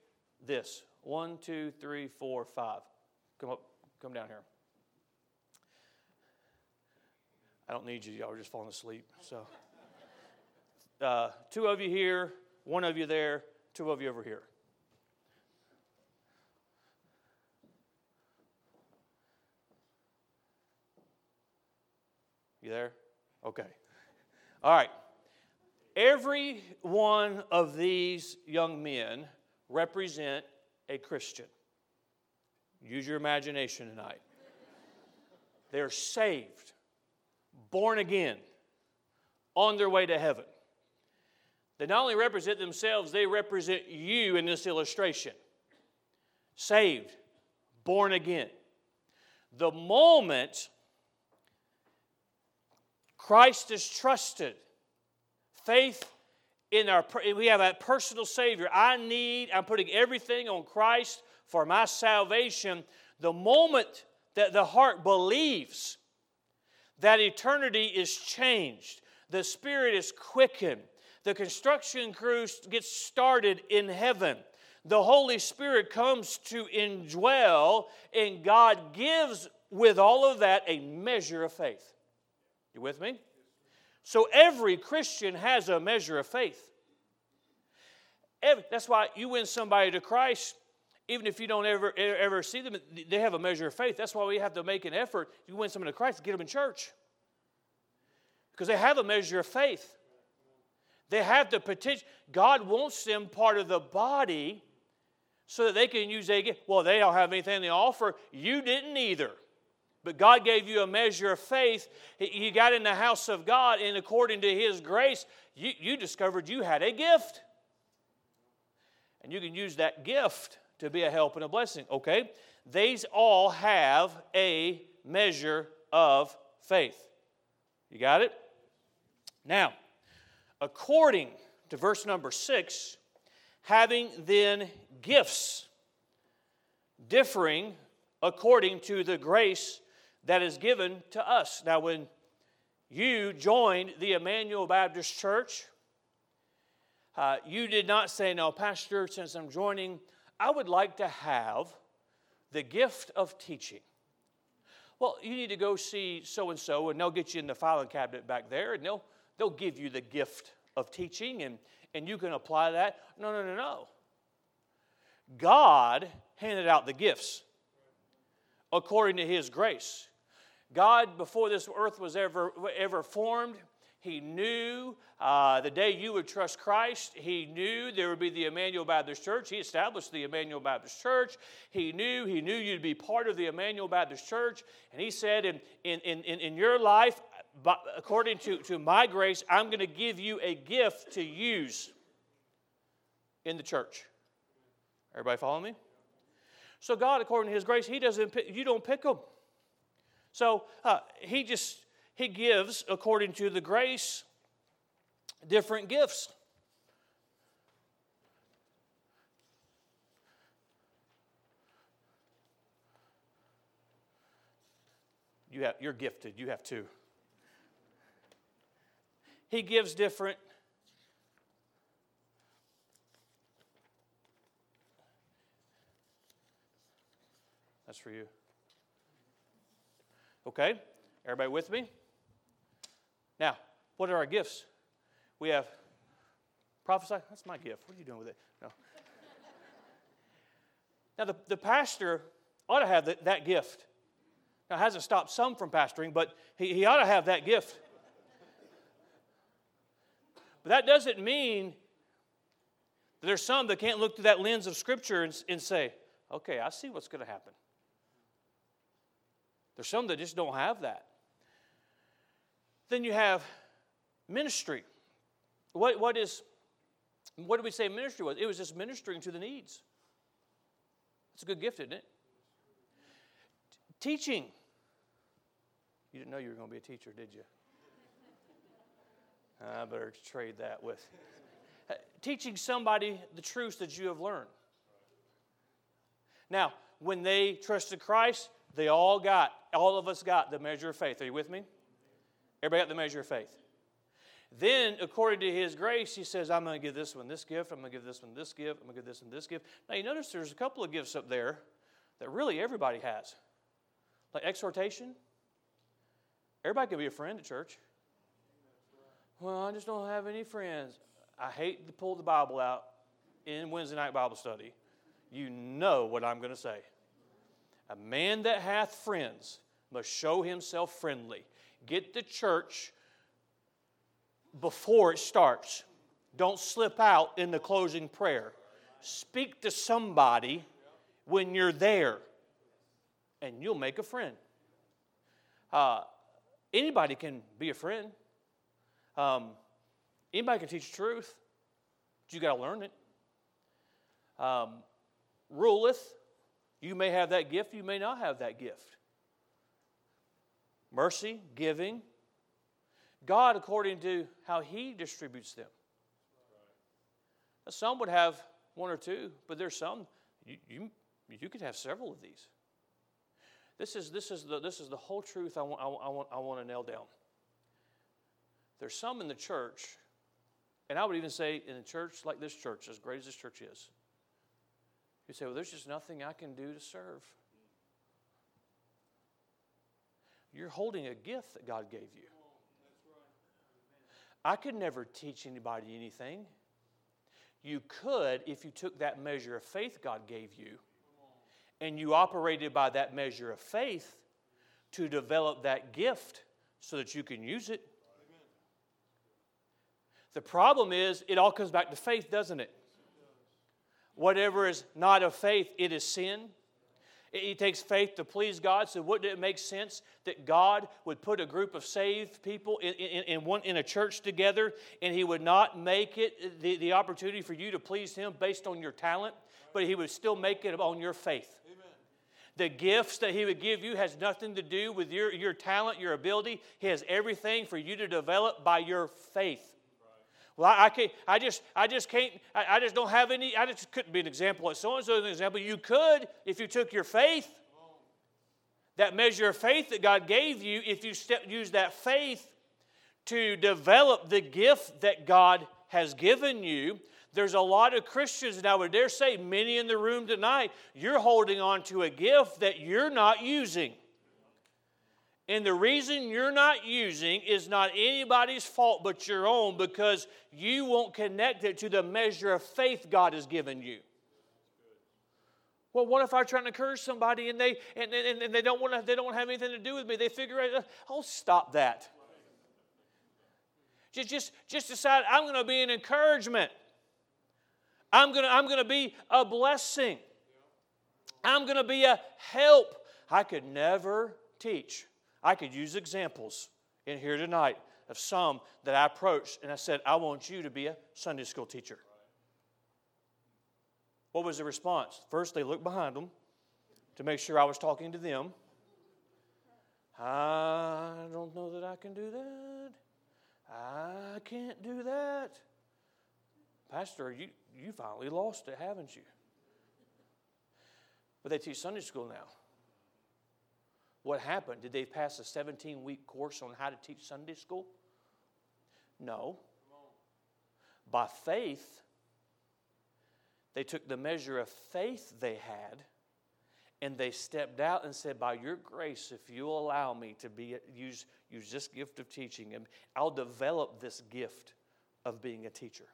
[SPEAKER 1] this. One, two, three, four, five. Come up, come down here. I don't need you. Y'all are just falling asleep. So, uh, two of you here, one of you there, two of you over here. You there? Okay. All right. Every one of these young men represent a Christian. Use your imagination tonight. They're saved born again, on their way to heaven. They not only represent themselves, they represent you in this illustration. Saved, born again. The moment Christ is trusted, faith in our, we have a personal Savior. I need, I'm putting everything on Christ for my salvation. The moment that the heart believes, that eternity is changed. The Spirit is quickened. The construction crew gets started in heaven. the Holy Spirit comes to indwell, and God gives with all of that a measure of faith. You with me? So every Christian has a measure of faith. Every, that's why you win somebody to Christ, even if you don't ever, ever see them, they have a measure of faith. That's why we have to make an effort. You win someone to Christ, get them in church. Because they have a measure of faith. They have the potential. God wants them part of the body so that they can use a gift. Well, they don't have anything to offer. You didn't either. But God gave you a measure of faith. You got in the house of God, and according to His grace, you, you discovered you had a gift. And you can use that gift to be a help and a blessing. Okay? These all have a measure of faith. You got it? Now, according to verse number six, having then gifts differing according to the grace that is given to us. Now, when you joined the Emmanuel Baptist Church, uh, you did not say, No, Pastor, since I'm joining, I would like to have the gift of teaching. Well, you need to go see so and so, and they'll get you in the filing cabinet back there, and they'll, they'll give you the gift of teaching, and, and you can apply that. No, no, no, no. God handed out the gifts according to His grace. God, before this earth was ever, ever formed, He knew uh, the day you would trust Christ. He knew there would be the Emmanuel Baptist Church. He established the Emmanuel Baptist Church. He knew He knew you'd be part of the Emmanuel Baptist Church. And He said, in, in, in, in your life, according to, to my grace, I'm going to give you a gift to use in the church. Everybody follow me? So God, according to His grace, He doesn't. You don't pick them. So uh, He just He gives according to the grace different gifts. You have, you're gifted. You have two. He gives different That's for you. Okay? Everybody with me? Now, what are our gifts? We have prophesy. That's my gift. What are you doing with it? No. now, the, the pastor ought to have the, that gift. Now, it hasn't stopped some from pastoring, but he, he ought to have that gift. But that doesn't mean that there's some that can't look through that lens of Scripture and, and say, okay, I see what's going to happen. There's some that just don't have that. Then you have ministry. What, what is what do we say ministry was? It was just ministering to the needs. It's a good gift, isn't it? Teaching. You didn't know you were going to be a teacher, did you? I better trade that with teaching somebody the truths that you have learned. Now, when they trusted Christ, they all got, all of us got the measure of faith. Are you with me? Everybody got the measure of faith. Then, according to his grace, he says, I'm going to give this one this gift, I'm going to give this one this gift, I'm going to give this one this gift. Now, you notice there's a couple of gifts up there that really everybody has. Like exhortation. Everybody can be a friend at church. Well, I just don't have any friends. I hate to pull the Bible out in Wednesday night Bible study. You know what I'm going to say. A man that hath friends must show himself friendly. Get the church before it starts. Don't slip out in the closing prayer. Speak to somebody when you're there, and you'll make a friend. Uh, anybody can be a friend. Um, anybody can teach truth, but you got to learn it. Um, ruleth you may have that gift, you may not have that gift. Mercy, giving, God according to how He distributes them. Some would have one or two, but there's some, you, you, you could have several of these. This is, this is, the, this is the whole truth I want, I, want, I want to nail down. There's some in the church, and I would even say in a church like this church, as great as this church is, You say, well, there's just nothing I can do to serve. You're holding a gift that God gave you. I could never teach anybody anything. You could if you took that measure of faith God gave you and you operated by that measure of faith to develop that gift so that you can use it. The problem is, it all comes back to faith, doesn't it? Whatever is not of faith, it is sin. It takes faith to please God. So, wouldn't it make sense that God would put a group of saved people in, in, in, one, in a church together and He would not make it the, the opportunity for you to please Him based on your talent, but He would still make it on your faith? The gifts that He would give you has nothing to do with your, your talent, your ability. He has everything for you to develop by your faith. Well, I, I, can't, I just, I just can't, I, I, just don't have any, I just couldn't be an example. Of So and so an example. You could if you took your faith, that measure of faith that God gave you, if you step, use that faith to develop the gift that God has given you. There's a lot of Christians, and I would dare say many in the room tonight, you're holding on to a gift that you're not using. And the reason you're not using is not anybody's fault but your own because you won't connect it to the measure of faith God has given you. Well, what if I try to encourage somebody and they and, and, and they don't want to they don't have anything to do with me? They figure out, oh, stop that. Just, just, just decide I'm going to be an encouragement. I'm going to, I'm going to be a blessing. I'm going to be a help. I could never teach I could use examples in here tonight of some that I approached and I said, I want you to be a Sunday school teacher. What was the response? First, they looked behind them to make sure I was talking to them. I don't know that I can do that. I can't do that. Pastor, you, you finally lost it, haven't you? But they teach Sunday school now. What happened? Did they pass a 17 week course on how to teach Sunday school? No. By faith, they took the measure of faith they had and they stepped out and said, By your grace, if you'll allow me to be, use, use this gift of teaching, and I'll develop this gift of being a teacher.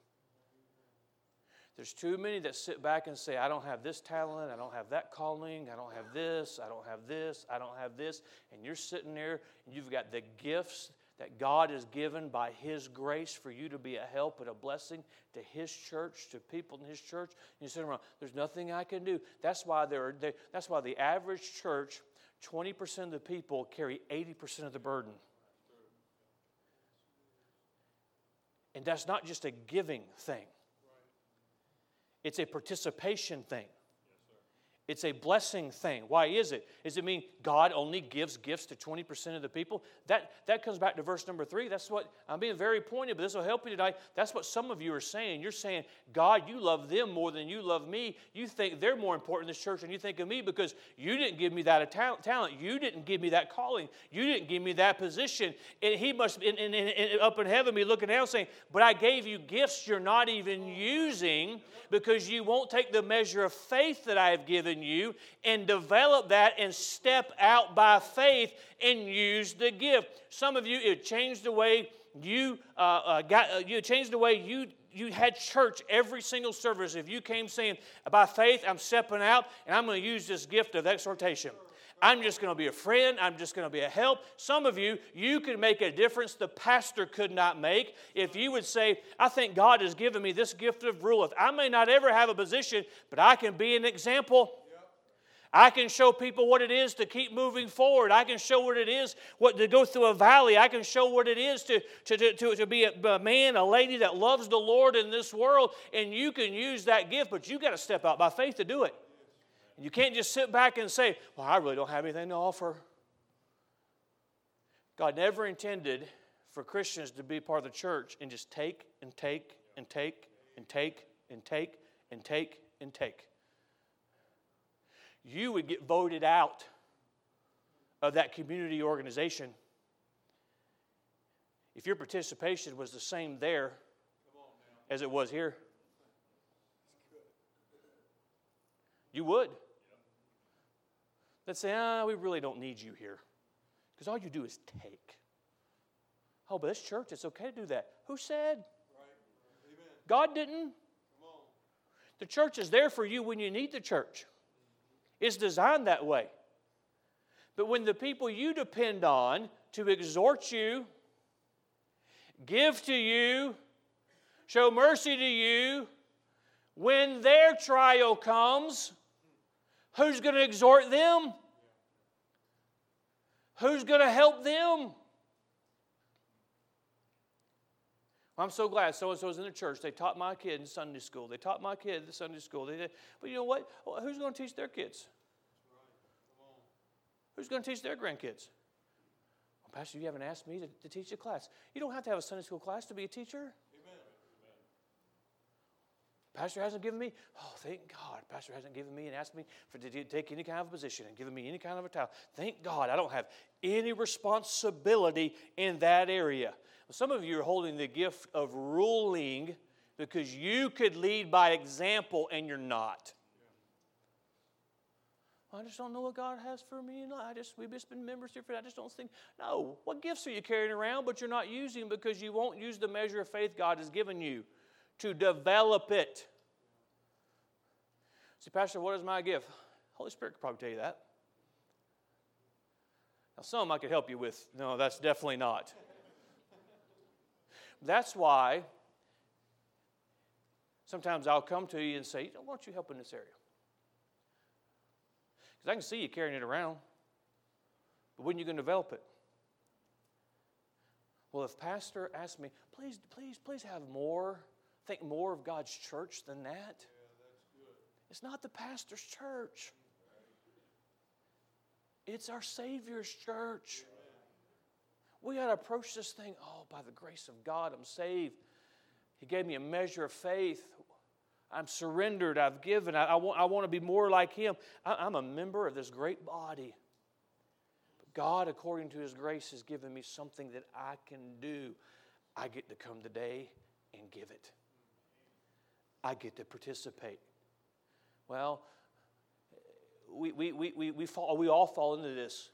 [SPEAKER 1] There's too many that sit back and say, I don't have this talent, I don't have that calling, I don't have this, I don't have this, I don't have this. And you're sitting there and you've got the gifts that God has given by His grace for you to be a help and a blessing to His church, to people in His church. And you sit around, there's nothing I can do. That's why, there they, that's why the average church, 20% of the people carry 80% of the burden. And that's not just a giving thing. It's a participation thing. It's a blessing thing. Why is it? Does it mean God only gives gifts to 20% of the people? That, that comes back to verse number three. That's what I'm being very pointed, but this will help you tonight. That's what some of you are saying. You're saying, God, you love them more than you love me. You think they're more important in this church than you think of me because you didn't give me that talent. You didn't give me that calling. You didn't give me that position. And he must, in, in, in, up in heaven, be looking down saying, But I gave you gifts you're not even using because you won't take the measure of faith that I have given you and develop that and step out by faith and use the gift. Some of you, it changed the way you uh, uh, got, uh, you changed the way you you had church every single service. If you came saying, by faith, I'm stepping out and I'm going to use this gift of exhortation. I'm just going to be a friend. I'm just going to be a help. Some of you, you could make a difference the pastor could not make if you would say, I think God has given me this gift of ruleth. I may not ever have a position, but I can be an example. I can show people what it is to keep moving forward. I can show what it is what to go through a valley. I can show what it is to, to, to, to be a, a man, a lady that loves the Lord in this world. And you can use that gift, but you got to step out by faith to do it. You can't just sit back and say, Well, I really don't have anything to offer. God never intended for Christians to be part of the church and just take and take and take and take and take and take and take you would get voted out of that community organization if your participation was the same there as it was here. You would. They'd say, ah, we really don't need you here. Because all you do is take. Oh, but this church, it's okay to do that. Who said? Right. God didn't. The church is there for you when you need the church. It's designed that way. But when the people you depend on to exhort you, give to you, show mercy to you, when their trial comes, who's going to exhort them? Who's going to help them? I'm so glad so and so is in the church. They taught my kid in Sunday school. They taught my kid in Sunday school. They did. But you know what? Who's going to teach their kids? Who's going to teach their grandkids? Well, Pastor, you haven't asked me to, to teach a class. You don't have to have a Sunday school class to be a teacher. Pastor hasn't given me, oh, thank God. Pastor hasn't given me and asked me for, to take any kind of a position and given me any kind of a title. Thank God I don't have any responsibility in that area. Some of you are holding the gift of ruling because you could lead by example and you're not. I just don't know what God has for me. I just we've just been members here for. I just don't think. No, what gifts are you carrying around, but you're not using because you won't use the measure of faith God has given you to develop it. See, Pastor, what is my gift? Holy Spirit could probably tell you that. Now, some I could help you with. No, that's definitely not. That's why sometimes I'll come to you and say, why don't you help in this area? Because I can see you carrying it around. But when are you going to develop it? Well, if pastor asks me, please, please, please have more think more of God's church than that. it's not the pastor's church, it's our Savior's church. We got to approach this thing, oh, by the grace of God, I'm saved. He gave me a measure of faith. I'm surrendered. I've given. I, I, want, I want to be more like Him. I, I'm a member of this great body. But God, according to His grace, has given me something that I can do. I get to come today and give it. I get to participate. Well, we, we, we, we, we, fall, we all fall into this.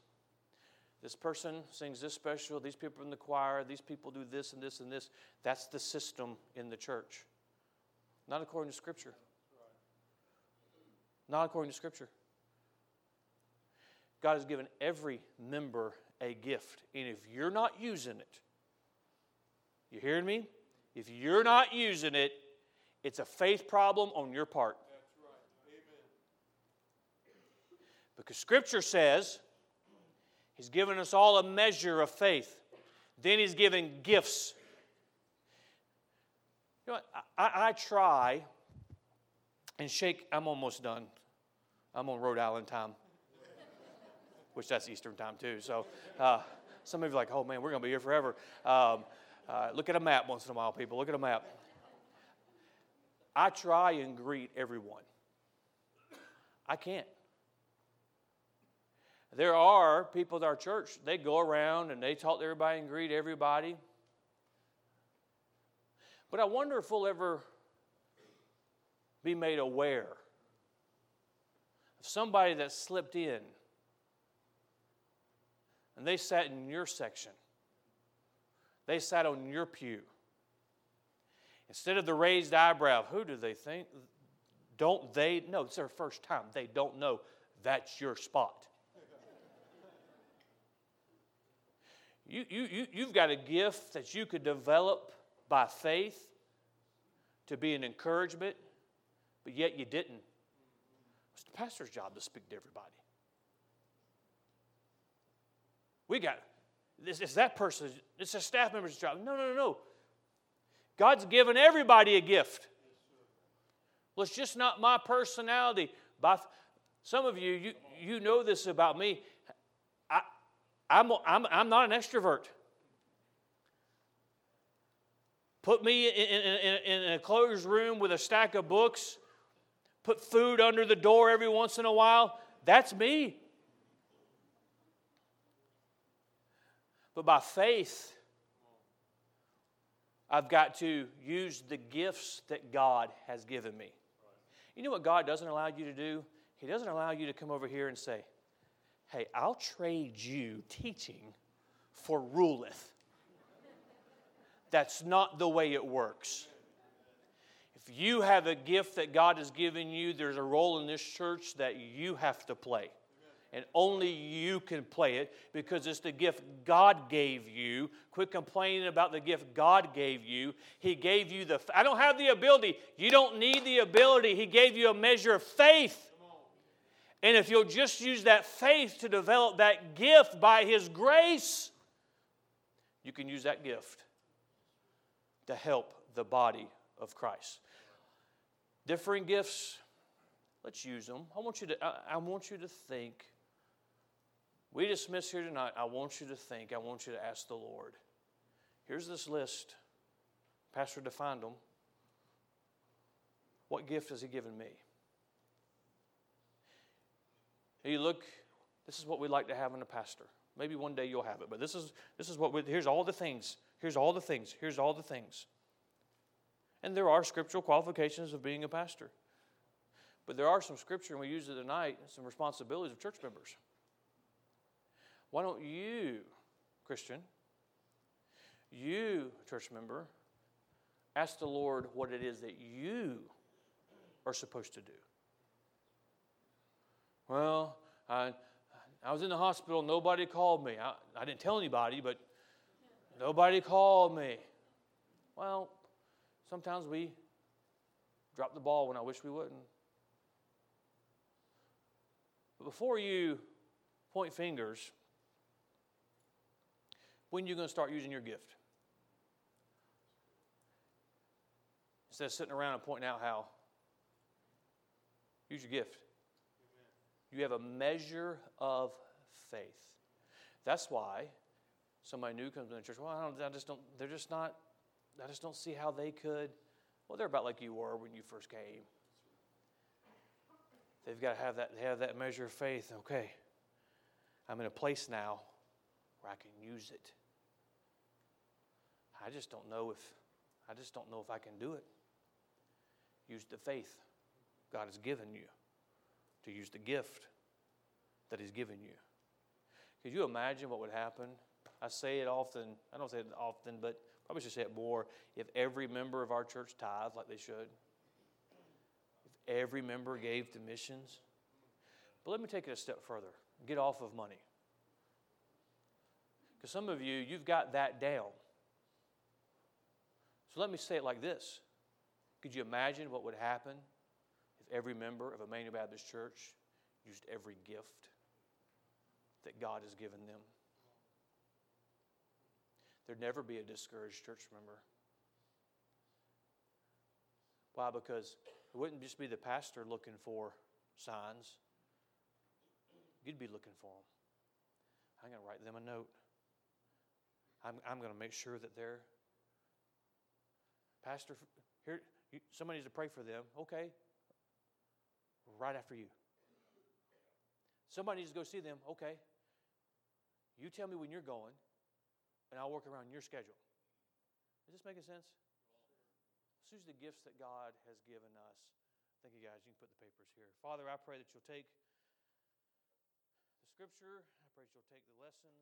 [SPEAKER 1] This person sings this special, these people in the choir, these people do this and this and this. That's the system in the church. Not according to Scripture. Not according to Scripture. God has given every member a gift. And if you're not using it, you hearing me? If you're not using it, it's a faith problem on your part. Because Scripture says He's given us all a measure of faith. Then He's given gifts. You know? I, I try and shake. I'm almost done. I'm on Rhode Island time, which that's Eastern time too. So uh, some of you are like, oh man, we're going to be here forever. Um, uh, look at a map once in a while, people. Look at a map. I try and greet everyone. I can't. There are people at our church, they go around and they talk to everybody and greet everybody. But I wonder if we'll ever be made aware of somebody that slipped in and they sat in your section, they sat on your pew. Instead of the raised eyebrow, who do they think? Don't they know? It's their first time. They don't know that's your spot. You, you, you, you've got a gift that you could develop by faith to be an encouragement, but yet you didn't. It's the pastor's job to speak to everybody. We got this. It's that person. It's a staff member's job. No, no, no, no. God's given everybody a gift. Well, it's just not my personality. By, some of you, you, you know this about me. I'm, I'm, I'm not an extrovert. Put me in, in, in a closed room with a stack of books, put food under the door every once in a while. That's me. But by faith, I've got to use the gifts that God has given me. You know what God doesn't allow you to do? He doesn't allow you to come over here and say, Hey, I'll trade you teaching for ruleth. That's not the way it works. If you have a gift that God has given you, there's a role in this church that you have to play. And only you can play it because it's the gift God gave you. Quit complaining about the gift God gave you. He gave you the, I don't have the ability. You don't need the ability. He gave you a measure of faith. And if you'll just use that faith to develop that gift by His grace, you can use that gift to help the body of Christ. Differing gifts, let's use them. I want you to, I, I want you to think. We dismiss here tonight. I want you to think. I want you to ask the Lord. Here's this list. Pastor defined them. What gift has He given me? You look, this is what we like to have in a pastor. Maybe one day you'll have it, but this is this is what we, here's all the things. Here's all the things. Here's all the things. And there are scriptural qualifications of being a pastor. But there are some scripture, and we use it tonight, some responsibilities of church members. Why don't you, Christian, you, church member, ask the Lord what it is that you are supposed to do? Well, I, I was in the hospital, nobody called me. I, I didn't tell anybody, but nobody called me. Well, sometimes we drop the ball when I wish we wouldn't. But before you point fingers, when are you going to start using your gift? Instead of sitting around and pointing out how, use your gift. You have a measure of faith. That's why somebody new comes in the church. Well, I, don't, I just don't. They're just not. I just don't see how they could. Well, they're about like you were when you first came. They've got to have that. They have that measure of faith. Okay, I'm in a place now where I can use it. I just don't know if. I just don't know if I can do it. Use the faith God has given you to use the gift that He's given you. Could you imagine what would happen? I say it often, I don't say it often, but probably should say it more. If every member of our church tithed like they should, if every member gave to missions. But let me take it a step further get off of money. Because some of you, you've got that down. So let me say it like this Could you imagine what would happen every member of Emmanuel Baptist Church used every gift that God has given them. There'd never be a discouraged church member. Why? Because it wouldn't just be the pastor looking for signs, you'd be looking for them. I'm going to write them a note. I'm, I'm going to make sure that they're. Pastor, here, you, somebody needs to pray for them. Okay, right after you. Somebody needs to go see them. Okay. You tell me when you're going, and I'll work around your schedule. Is this making sense? Let's use the gifts that God has given us. Thank you, guys. You can put the papers here. Father, I pray that you'll take the scripture, I pray that you'll take the lessons.